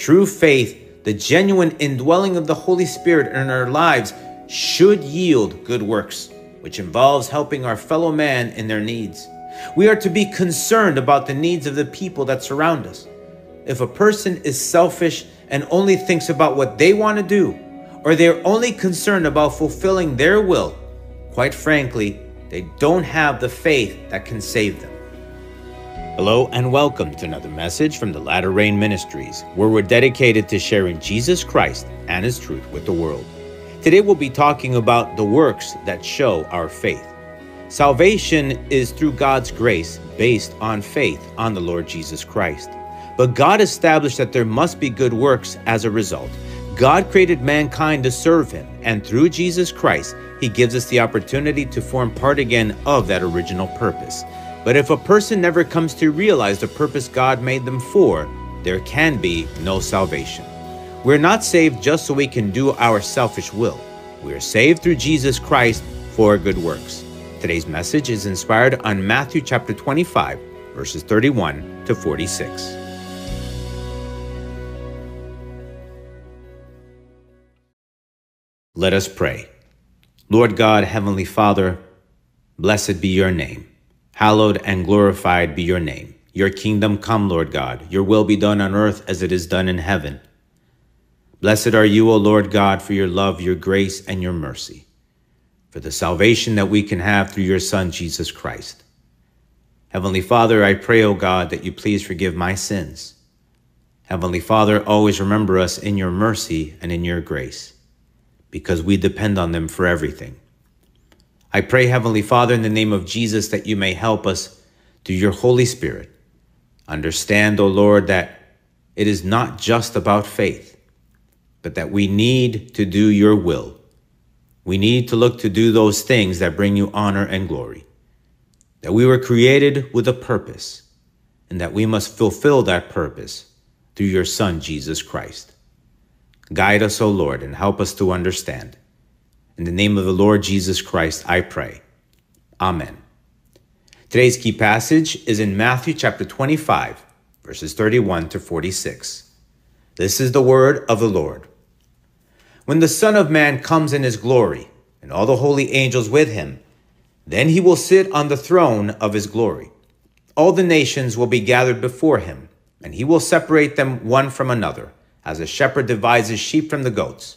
True faith, the genuine indwelling of the Holy Spirit in our lives, should yield good works, which involves helping our fellow man in their needs. We are to be concerned about the needs of the people that surround us. If a person is selfish and only thinks about what they want to do, or they're only concerned about fulfilling their will, quite frankly, they don't have the faith that can save them. Hello and welcome to another message from the Latter Rain Ministries, where we're dedicated to sharing Jesus Christ and His truth with the world. Today we'll be talking about the works that show our faith. Salvation is through God's grace based on faith on the Lord Jesus Christ. But God established that there must be good works as a result. God created mankind to serve Him, and through Jesus Christ, He gives us the opportunity to form part again of that original purpose. But if a person never comes to realize the purpose God made them for, there can be no salvation. We're not saved just so we can do our selfish will. We are saved through Jesus Christ for good works. Today's message is inspired on Matthew chapter 25, verses 31 to 46. Let us pray. Lord God, Heavenly Father, blessed be your name. Hallowed and glorified be your name. Your kingdom come, Lord God. Your will be done on earth as it is done in heaven. Blessed are you, O Lord God, for your love, your grace, and your mercy, for the salvation that we can have through your Son, Jesus Christ. Heavenly Father, I pray, O God, that you please forgive my sins. Heavenly Father, always remember us in your mercy and in your grace, because we depend on them for everything. I pray, Heavenly Father, in the name of Jesus, that you may help us through your Holy Spirit. Understand, O Lord, that it is not just about faith, but that we need to do your will. We need to look to do those things that bring you honor and glory. That we were created with a purpose, and that we must fulfill that purpose through your Son, Jesus Christ. Guide us, O Lord, and help us to understand. In the name of the Lord Jesus Christ, I pray. Amen. Today's key passage is in Matthew chapter 25, verses 31 to 46. This is the word of the Lord. When the Son of Man comes in his glory, and all the holy angels with him, then he will sit on the throne of his glory. All the nations will be gathered before him, and he will separate them one from another, as a shepherd divides his sheep from the goats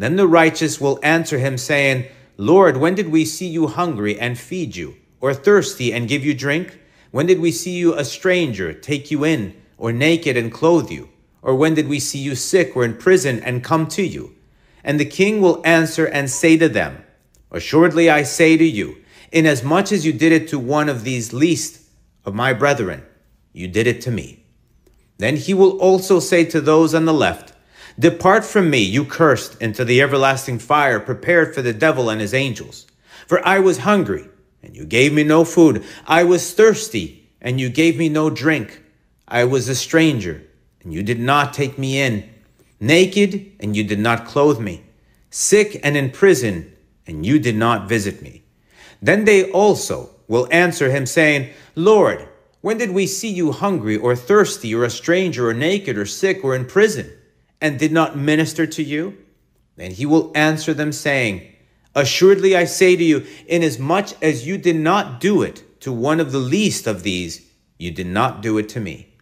Then the righteous will answer him, saying, Lord, when did we see you hungry and feed you, or thirsty and give you drink? When did we see you a stranger, take you in, or naked and clothe you? Or when did we see you sick or in prison and come to you? And the king will answer and say to them, Assuredly I say to you, inasmuch as you did it to one of these least of my brethren, you did it to me. Then he will also say to those on the left, Depart from me, you cursed, into the everlasting fire prepared for the devil and his angels. For I was hungry, and you gave me no food. I was thirsty, and you gave me no drink. I was a stranger, and you did not take me in. Naked, and you did not clothe me. Sick and in prison, and you did not visit me. Then they also will answer him, saying, Lord, when did we see you hungry or thirsty or a stranger or naked or sick or in prison? And did not minister to you? Then he will answer them, saying, Assuredly I say to you, inasmuch as you did not do it to one of the least of these, you did not do it to me.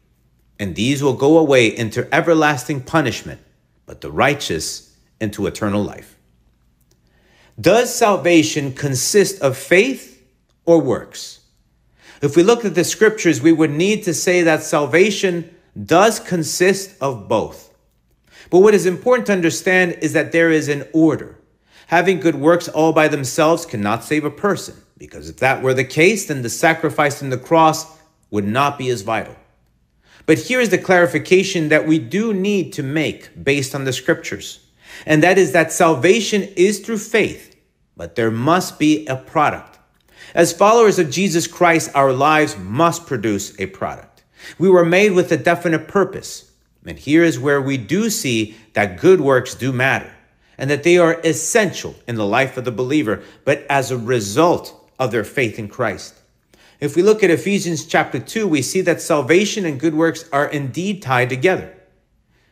And these will go away into everlasting punishment, but the righteous into eternal life. Does salvation consist of faith or works? If we look at the scriptures, we would need to say that salvation does consist of both. But what is important to understand is that there is an order. Having good works all by themselves cannot save a person, because if that were the case, then the sacrifice on the cross would not be as vital. But here is the clarification that we do need to make based on the scriptures. And that is that salvation is through faith, but there must be a product. As followers of Jesus Christ, our lives must produce a product. We were made with a definite purpose. And here is where we do see that good works do matter and that they are essential in the life of the believer, but as a result of their faith in Christ. If we look at Ephesians chapter 2, we see that salvation and good works are indeed tied together.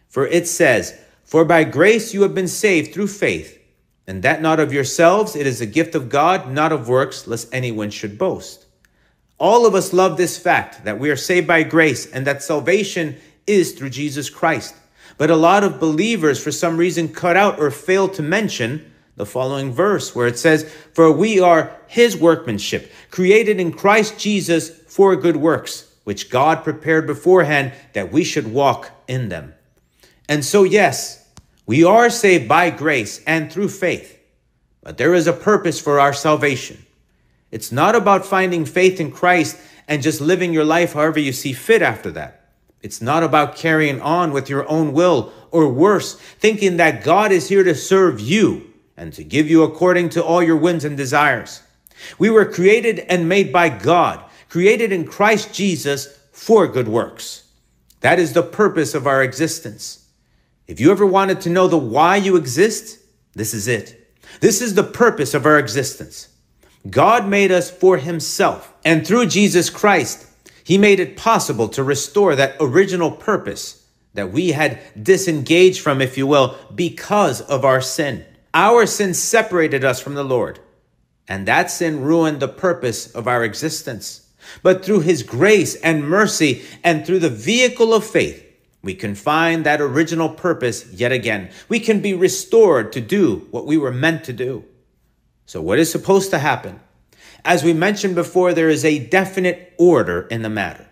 For it says, For by grace you have been saved through faith, and that not of yourselves, it is a gift of God, not of works, lest anyone should boast. All of us love this fact that we are saved by grace and that salvation is through Jesus Christ. But a lot of believers, for some reason, cut out or fail to mention the following verse where it says, For we are his workmanship, created in Christ Jesus for good works, which God prepared beforehand that we should walk in them. And so, yes, we are saved by grace and through faith, but there is a purpose for our salvation. It's not about finding faith in Christ and just living your life however you see fit after that. It's not about carrying on with your own will or worse, thinking that God is here to serve you and to give you according to all your whims and desires. We were created and made by God, created in Christ Jesus for good works. That is the purpose of our existence. If you ever wanted to know the why you exist, this is it. This is the purpose of our existence. God made us for himself, and through Jesus Christ, he made it possible to restore that original purpose that we had disengaged from, if you will, because of our sin. Our sin separated us from the Lord, and that sin ruined the purpose of our existence. But through his grace and mercy and through the vehicle of faith, we can find that original purpose yet again. We can be restored to do what we were meant to do. So, what is supposed to happen? As we mentioned before, there is a definite order in the matter.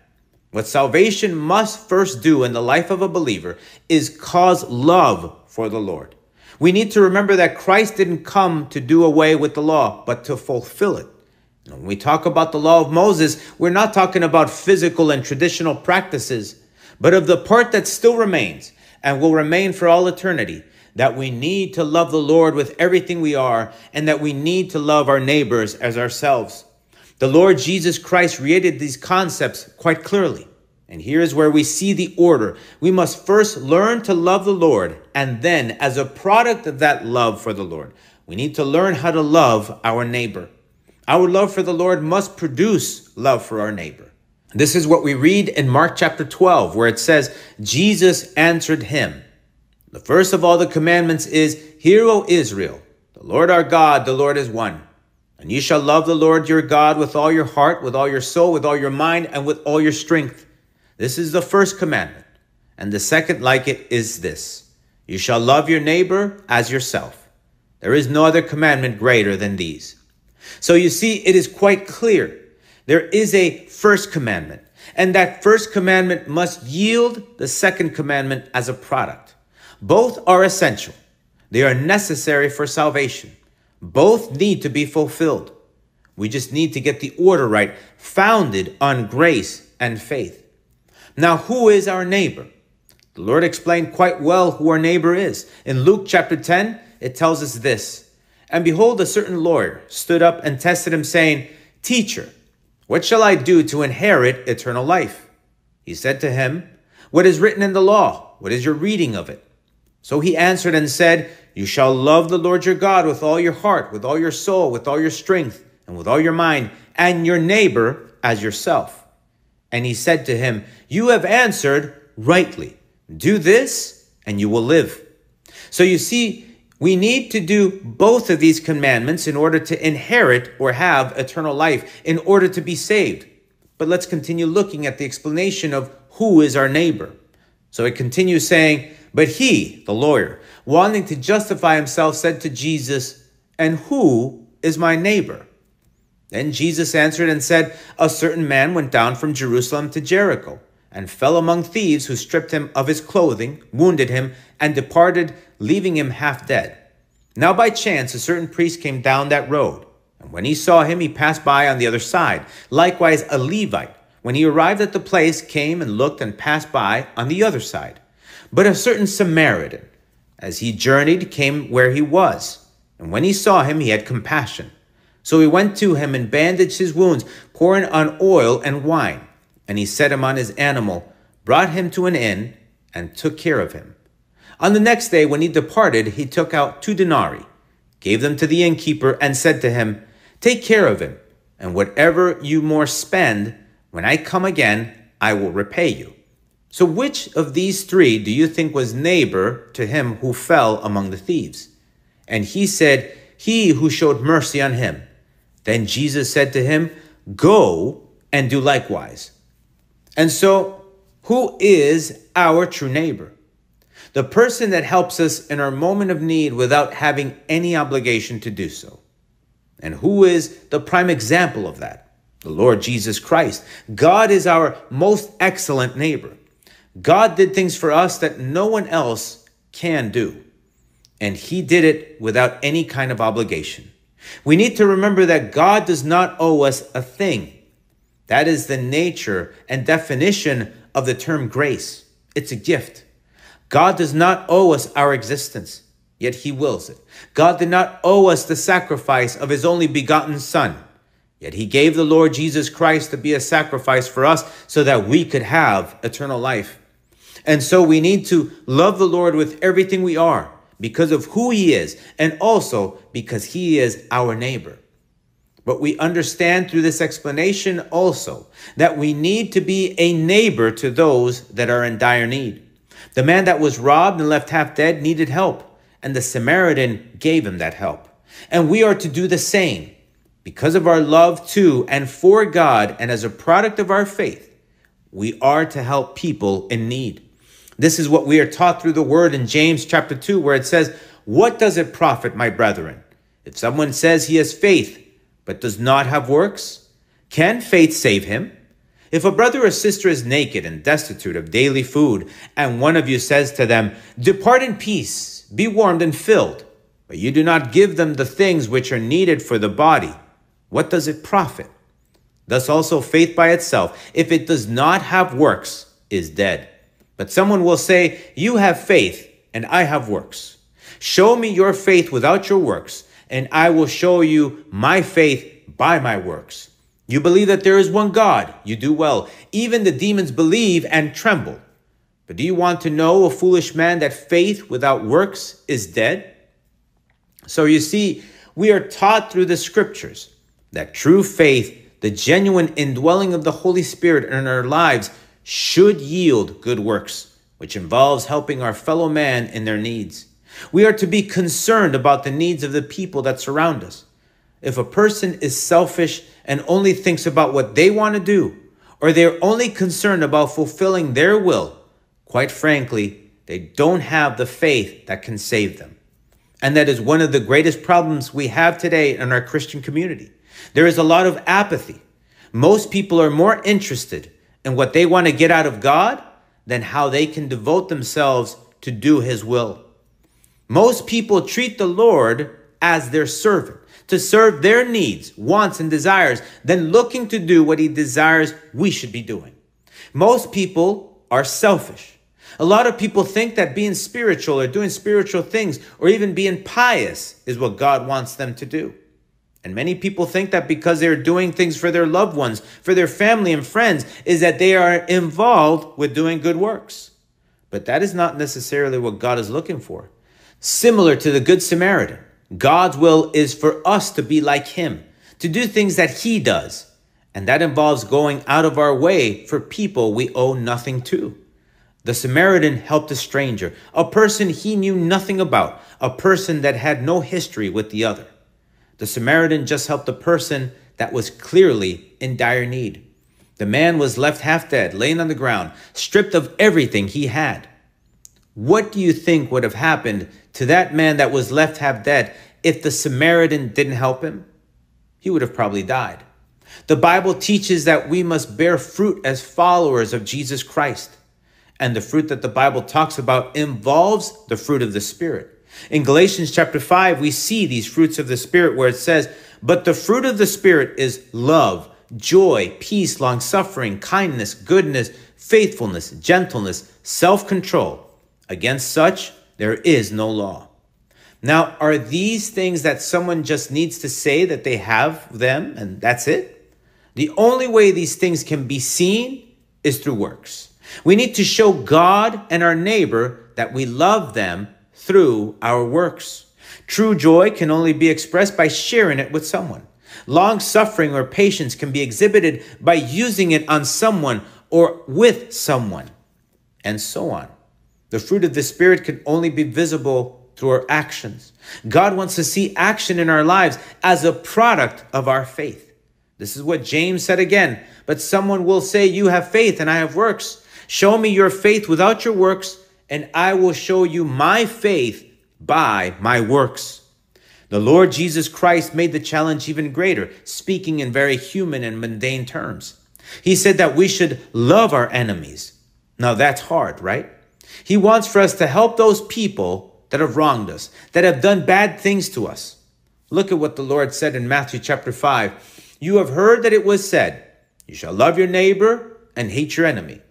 What salvation must first do in the life of a believer is cause love for the Lord. We need to remember that Christ didn't come to do away with the law, but to fulfill it. When we talk about the law of Moses, we're not talking about physical and traditional practices, but of the part that still remains and will remain for all eternity that we need to love the Lord with everything we are and that we need to love our neighbors as ourselves. The Lord Jesus Christ created these concepts quite clearly. And here is where we see the order. We must first learn to love the Lord, and then, as a product of that love for the Lord, we need to learn how to love our neighbor. Our love for the Lord must produce love for our neighbor. This is what we read in Mark chapter 12, where it says, Jesus answered him. The first of all the commandments is, Hear, O Israel, the Lord our God, the Lord is one. And ye shall love the Lord your God with all your heart, with all your soul, with all your mind, and with all your strength. This is the first commandment. And the second like it is this You shall love your neighbor as yourself. There is no other commandment greater than these. So you see, it is quite clear. There is a first commandment, and that first commandment must yield the second commandment as a product. Both are essential. They are necessary for salvation. Both need to be fulfilled. We just need to get the order right, founded on grace and faith. Now, who is our neighbor? The Lord explained quite well who our neighbor is. In Luke chapter 10, it tells us this And behold, a certain lawyer stood up and tested him, saying, Teacher, what shall I do to inherit eternal life? He said to him, What is written in the law? What is your reading of it? So he answered and said, You shall love the Lord your God with all your heart, with all your soul, with all your strength, and with all your mind, and your neighbor as yourself. And he said to him, You have answered rightly. Do this, and you will live. So you see, we need to do both of these commandments in order to inherit or have eternal life, in order to be saved. But let's continue looking at the explanation of who is our neighbor. So it continues saying, But he, the lawyer, wanting to justify himself, said to Jesus, And who is my neighbor? Then Jesus answered and said, A certain man went down from Jerusalem to Jericho, and fell among thieves who stripped him of his clothing, wounded him, and departed, leaving him half dead. Now by chance a certain priest came down that road, and when he saw him, he passed by on the other side. Likewise a Levite, when he arrived at the place, came and looked and passed by on the other side. But a certain Samaritan, as he journeyed, came where he was. And when he saw him, he had compassion. So he went to him and bandaged his wounds, pouring on oil and wine. And he set him on his animal, brought him to an inn, and took care of him. On the next day, when he departed, he took out two denarii, gave them to the innkeeper, and said to him, Take care of him, and whatever you more spend, when I come again, I will repay you. So, which of these three do you think was neighbor to him who fell among the thieves? And he said, He who showed mercy on him. Then Jesus said to him, Go and do likewise. And so, who is our true neighbor? The person that helps us in our moment of need without having any obligation to do so. And who is the prime example of that? The Lord Jesus Christ. God is our most excellent neighbor. God did things for us that no one else can do. And he did it without any kind of obligation. We need to remember that God does not owe us a thing. That is the nature and definition of the term grace. It's a gift. God does not owe us our existence, yet he wills it. God did not owe us the sacrifice of his only begotten son, yet he gave the Lord Jesus Christ to be a sacrifice for us so that we could have eternal life. And so we need to love the Lord with everything we are because of who he is and also because he is our neighbor. But we understand through this explanation also that we need to be a neighbor to those that are in dire need. The man that was robbed and left half dead needed help, and the Samaritan gave him that help. And we are to do the same because of our love to and for God and as a product of our faith. We are to help people in need. This is what we are taught through the word in James chapter 2, where it says, What does it profit, my brethren, if someone says he has faith but does not have works? Can faith save him? If a brother or sister is naked and destitute of daily food, and one of you says to them, Depart in peace, be warmed and filled, but you do not give them the things which are needed for the body, what does it profit? Thus also faith by itself, if it does not have works, is dead. But someone will say, You have faith, and I have works. Show me your faith without your works, and I will show you my faith by my works. You believe that there is one God. You do well. Even the demons believe and tremble. But do you want to know, a foolish man, that faith without works is dead? So you see, we are taught through the scriptures that true faith, the genuine indwelling of the Holy Spirit in our lives, should yield good works, which involves helping our fellow man in their needs. We are to be concerned about the needs of the people that surround us. If a person is selfish and only thinks about what they want to do, or they're only concerned about fulfilling their will, quite frankly, they don't have the faith that can save them. And that is one of the greatest problems we have today in our Christian community. There is a lot of apathy. Most people are more interested and what they want to get out of God than how they can devote themselves to do his will. Most people treat the Lord as their servant, to serve their needs, wants, and desires, than looking to do what he desires we should be doing. Most people are selfish. A lot of people think that being spiritual or doing spiritual things or even being pious is what God wants them to do. And many people think that because they're doing things for their loved ones, for their family and friends, is that they are involved with doing good works. But that is not necessarily what God is looking for. Similar to the Good Samaritan, God's will is for us to be like Him, to do things that He does. And that involves going out of our way for people we owe nothing to. The Samaritan helped a stranger, a person he knew nothing about, a person that had no history with the other. The Samaritan just helped a person that was clearly in dire need. The man was left half dead, laying on the ground, stripped of everything he had. What do you think would have happened to that man that was left half dead if the Samaritan didn't help him? He would have probably died. The Bible teaches that we must bear fruit as followers of Jesus Christ. And the fruit that the Bible talks about involves the fruit of the Spirit. In Galatians chapter 5, we see these fruits of the Spirit where it says, But the fruit of the Spirit is love, joy, peace, long suffering, kindness, goodness, faithfulness, gentleness, self control. Against such, there is no law. Now, are these things that someone just needs to say that they have them and that's it? The only way these things can be seen is through works. We need to show God and our neighbor that we love them through our works. True joy can only be expressed by sharing it with someone. Long suffering or patience can be exhibited by using it on someone or with someone, and so on. The fruit of the Spirit can only be visible through our actions. God wants to see action in our lives as a product of our faith. This is what James said again. But someone will say, You have faith and I have works. Show me your faith without your works, and I will show you my faith by my works. The Lord Jesus Christ made the challenge even greater, speaking in very human and mundane terms. He said that we should love our enemies. Now that's hard, right? He wants for us to help those people that have wronged us, that have done bad things to us. Look at what the Lord said in Matthew chapter 5. You have heard that it was said, You shall love your neighbor and hate your enemy.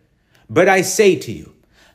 But I say to you,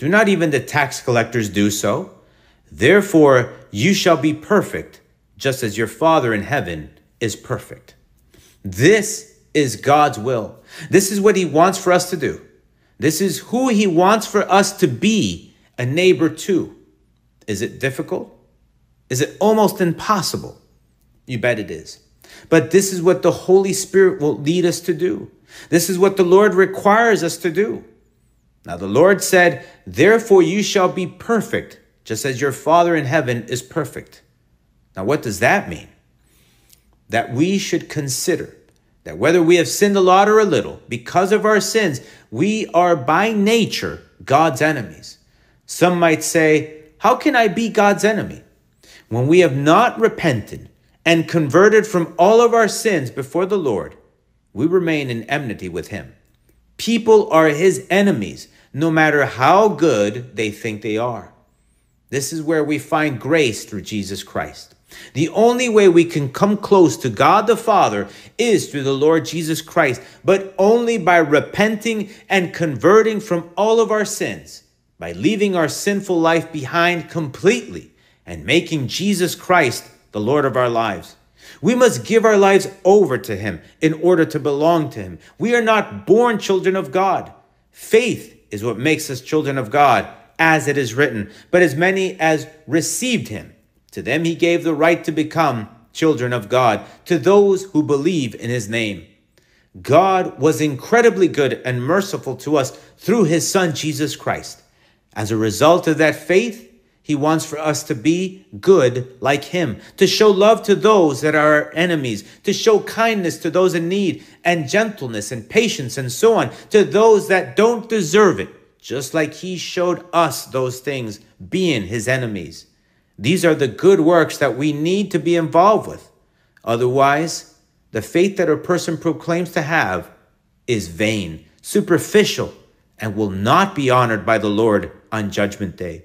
Do not even the tax collectors do so? Therefore, you shall be perfect, just as your Father in heaven is perfect. This is God's will. This is what He wants for us to do. This is who He wants for us to be a neighbor to. Is it difficult? Is it almost impossible? You bet it is. But this is what the Holy Spirit will lead us to do. This is what the Lord requires us to do. Now, the Lord said, Therefore you shall be perfect, just as your Father in heaven is perfect. Now, what does that mean? That we should consider that whether we have sinned a lot or a little, because of our sins, we are by nature God's enemies. Some might say, how can I be God's enemy? When we have not repented and converted from all of our sins before the Lord, we remain in enmity with Him. People are His enemies, no matter how good they think they are. This is where we find grace through Jesus Christ. The only way we can come close to God the Father is through the Lord Jesus Christ, but only by repenting and converting from all of our sins by leaving our sinful life behind completely and making Jesus Christ the Lord of our lives. We must give our lives over to Him in order to belong to Him. We are not born children of God. Faith is what makes us children of God, as it is written. But as many as received Him, to them He gave the right to become children of God, to those who believe in His name. God was incredibly good and merciful to us through His Son, Jesus Christ. As a result of that faith, he wants for us to be good like him, to show love to those that are our enemies, to show kindness to those in need, and gentleness and patience and so on to those that don't deserve it, just like he showed us those things being his enemies. These are the good works that we need to be involved with. Otherwise, the faith that a person proclaims to have is vain, superficial, and will not be honored by the Lord on Judgment Day.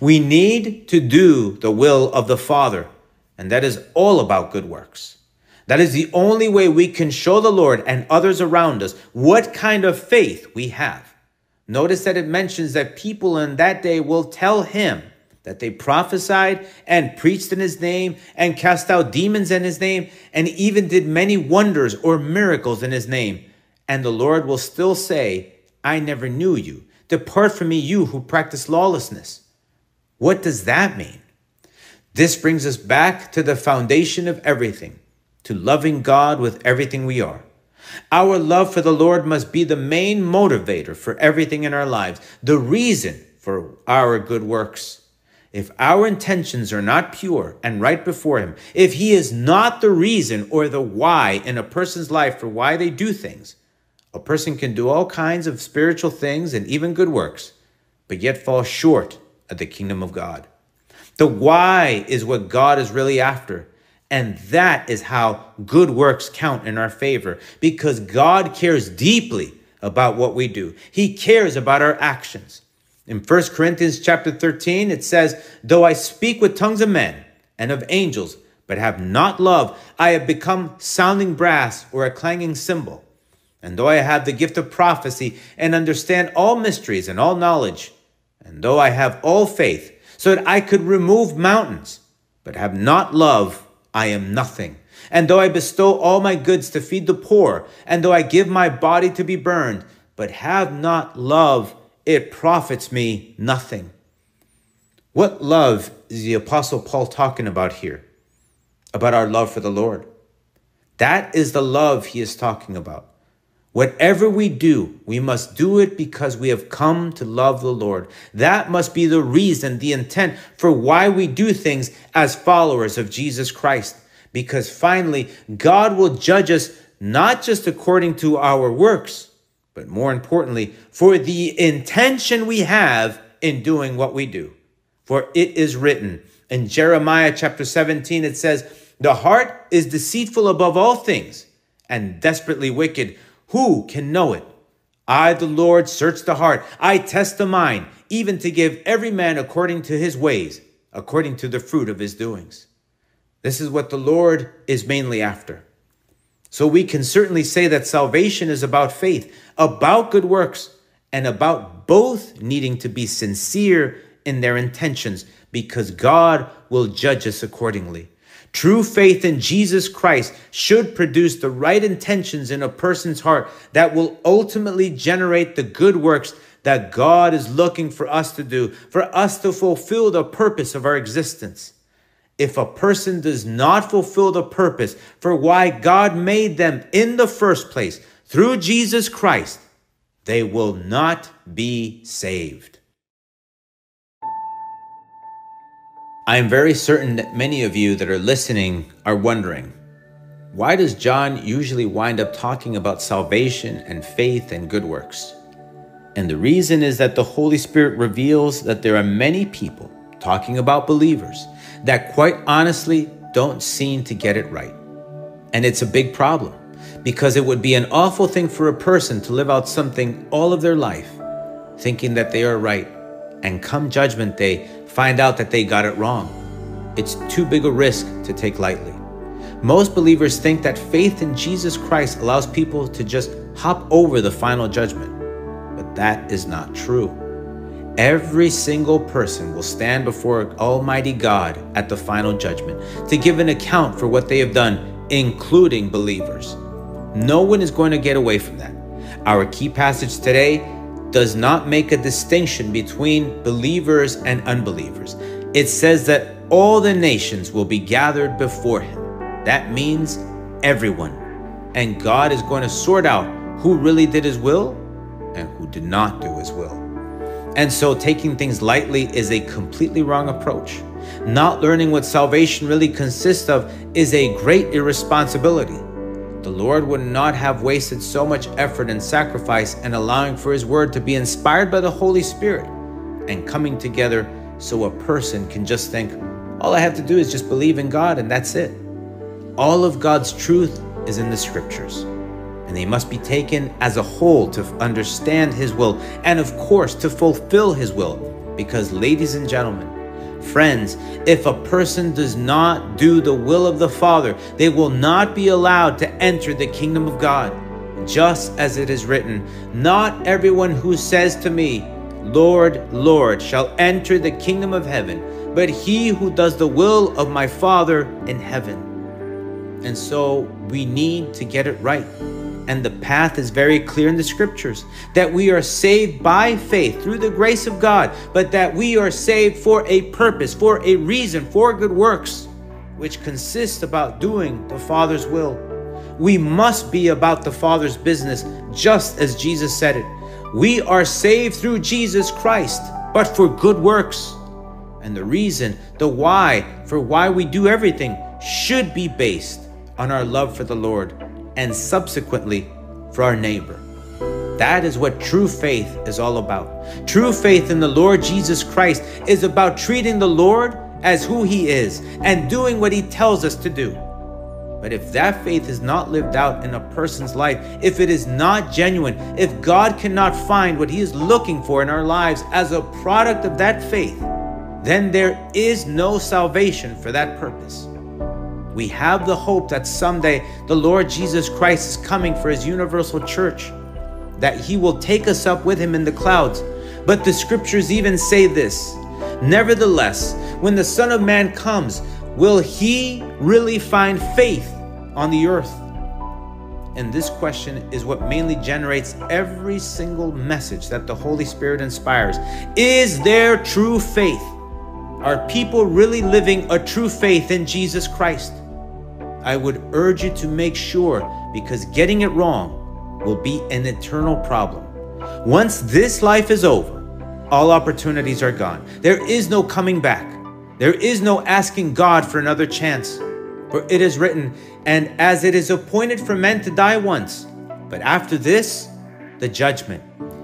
We need to do the will of the Father, and that is all about good works. That is the only way we can show the Lord and others around us what kind of faith we have. Notice that it mentions that people in that day will tell him that they prophesied and preached in his name and cast out demons in his name and even did many wonders or miracles in his name. And the Lord will still say, I never knew you. Depart from me, you who practice lawlessness. What does that mean? This brings us back to the foundation of everything, to loving God with everything we are. Our love for the Lord must be the main motivator for everything in our lives, the reason for our good works. If our intentions are not pure and right before Him, if He is not the reason or the why in a person's life for why they do things, a person can do all kinds of spiritual things and even good works, but yet fall short of the kingdom of God. The why is what God is really after. And that is how good works count in our favor because God cares deeply about what we do. He cares about our actions. In 1 Corinthians chapter 13, it says, Though I speak with tongues of men and of angels, but have not love, I have become sounding brass or a clanging cymbal. And though I have the gift of prophecy and understand all mysteries and all knowledge, and though I have all faith, so that I could remove mountains, but have not love, I am nothing. And though I bestow all my goods to feed the poor, and though I give my body to be burned, but have not love, it profits me nothing. What love is the Apostle Paul talking about here? About our love for the Lord. That is the love he is talking about. Whatever we do, we must do it because we have come to love the Lord. That must be the reason, the intent for why we do things as followers of Jesus Christ. Because finally, God will judge us not just according to our works, but more importantly, for the intention we have in doing what we do. For it is written in Jeremiah chapter 17, it says, The heart is deceitful above all things and desperately wicked. Who can know it? I, the Lord, search the heart. I test the mind, even to give every man according to his ways, according to the fruit of his doings. This is what the Lord is mainly after. So we can certainly say that salvation is about faith, about good works, and about both needing to be sincere in their intentions because God will judge us accordingly. True faith in Jesus Christ should produce the right intentions in a person's heart that will ultimately generate the good works that God is looking for us to do, for us to fulfill the purpose of our existence. If a person does not fulfill the purpose for why God made them in the first place through Jesus Christ, they will not be saved. I am very certain that many of you that are listening are wondering why does John usually wind up talking about salvation and faith and good works? And the reason is that the Holy Spirit reveals that there are many people talking about believers that quite honestly don't seem to get it right. And it's a big problem because it would be an awful thing for a person to live out something all of their life thinking that they are right and come judgment day find out that they got it wrong. It's too big a risk to take lightly. Most believers think that faith in Jesus Christ allows people to just hop over the final judgment, but that is not true. Every single person will stand before Almighty God at the final judgment to give an account for what they have done, including believers. No one is going to get away from that. Our key passage today does not make a distinction between believers and unbelievers. It says that all the nations will be gathered before him. That means everyone. And God is going to sort out who really did his will and who did not do his will. And so taking things lightly is a completely wrong approach. Not learning what salvation really consists of is a great irresponsibility. The Lord would not have wasted so much effort and sacrifice and allowing for His Word to be inspired by the Holy Spirit and coming together so a person can just think, all I have to do is just believe in God and that's it. All of God's truth is in the Scriptures, and they must be taken as a whole to understand His will and, of course, to fulfill His will. Because, ladies and gentlemen, Friends, if a person does not do the will of the Father, they will not be allowed to enter the kingdom of God. Just as it is written, Not everyone who says to me, Lord, Lord, shall enter the kingdom of heaven, but he who does the will of my Father in heaven. And so we need to get it right. And the path is very clear in the scriptures that we are saved by faith through the grace of God, but that we are saved for a purpose, for a reason, for good works, which consists about doing the Father's will. We must be about the Father's business, just as Jesus said it. We are saved through Jesus Christ, but for good works. And the reason, the why, for why we do everything should be based on our love for the Lord and subsequently for our neighbor. That is what true faith is all about. True faith in the Lord Jesus Christ is about treating the Lord as who he is and doing what he tells us to do. But if that faith is not lived out in a person's life, if it is not genuine, if God cannot find what he is looking for in our lives as a product of that faith, then there is no salvation for that purpose. We have the hope that someday the Lord Jesus Christ is coming for his universal church, that he will take us up with him in the clouds. But the scriptures even say this Nevertheless, when the Son of Man comes, will he really find faith on the earth? And this question is what mainly generates every single message that the Holy Spirit inspires. Is there true faith? Are people really living a true faith in Jesus Christ? I would urge you to make sure because getting it wrong will be an eternal problem. Once this life is over, all opportunities are gone. There is no coming back. There is no asking God for another chance. For it is written, and as it is appointed for men to die once, but after this, the judgment.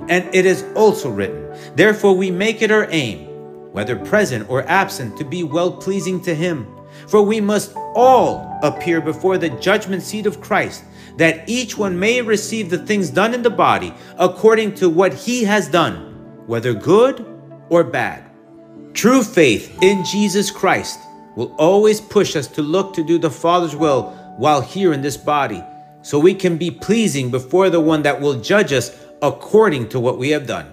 And it is also written, therefore we make it our aim, whether present or absent, to be well pleasing to Him. For we must all appear before the judgment seat of Christ, that each one may receive the things done in the body according to what he has done, whether good or bad. True faith in Jesus Christ will always push us to look to do the Father's will while here in this body, so we can be pleasing before the one that will judge us according to what we have done.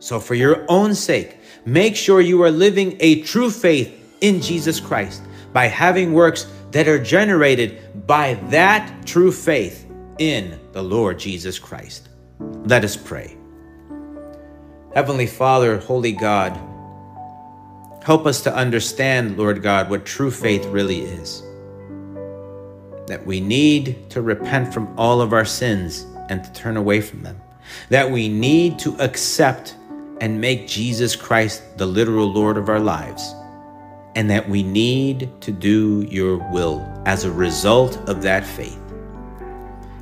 So, for your own sake, make sure you are living a true faith in Jesus Christ by having works that are generated by that true faith in the Lord Jesus Christ. Let us pray. Heavenly Father, Holy God, help us to understand, Lord God, what true faith really is. That we need to repent from all of our sins and to turn away from them. That we need to accept and make Jesus Christ the literal Lord of our lives and that we need to do your will as a result of that faith.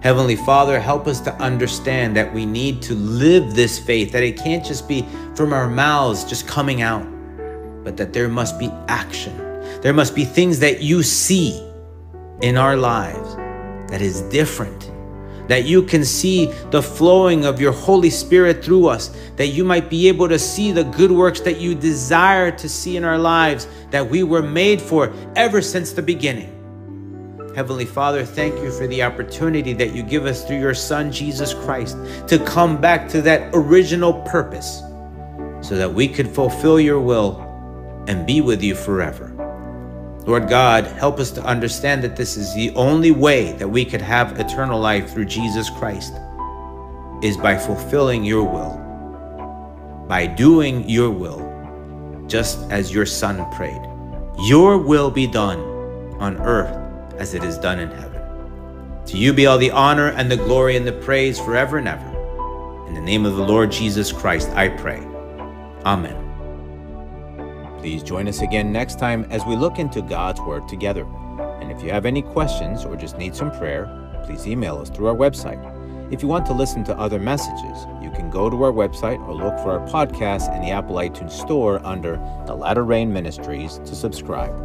Heavenly Father, help us to understand that we need to live this faith, that it can't just be from our mouths just coming out, but that there must be action. There must be things that you see in our lives that is different that you can see the flowing of your Holy Spirit through us, that you might be able to see the good works that you desire to see in our lives, that we were made for ever since the beginning. Heavenly Father, thank you for the opportunity that you give us through your Son, Jesus Christ, to come back to that original purpose so that we could fulfill your will and be with you forever. Lord God, help us to understand that this is the only way that we could have eternal life through Jesus Christ is by fulfilling your will, by doing your will, just as your Son prayed. Your will be done on earth as it is done in heaven. To you be all the honor and the glory and the praise forever and ever. In the name of the Lord Jesus Christ, I pray. Amen. Please join us again next time as we look into God's Word together. And if you have any questions or just need some prayer, please email us through our website. If you want to listen to other messages, you can go to our website or look for our podcast in the Apple iTunes Store under The Latter Rain Ministries to subscribe.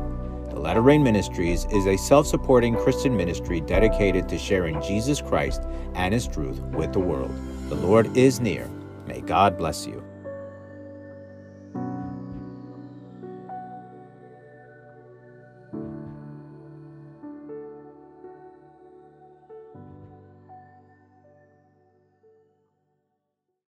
The Latter Rain Ministries is a self supporting Christian ministry dedicated to sharing Jesus Christ and His truth with the world. The Lord is near. May God bless you.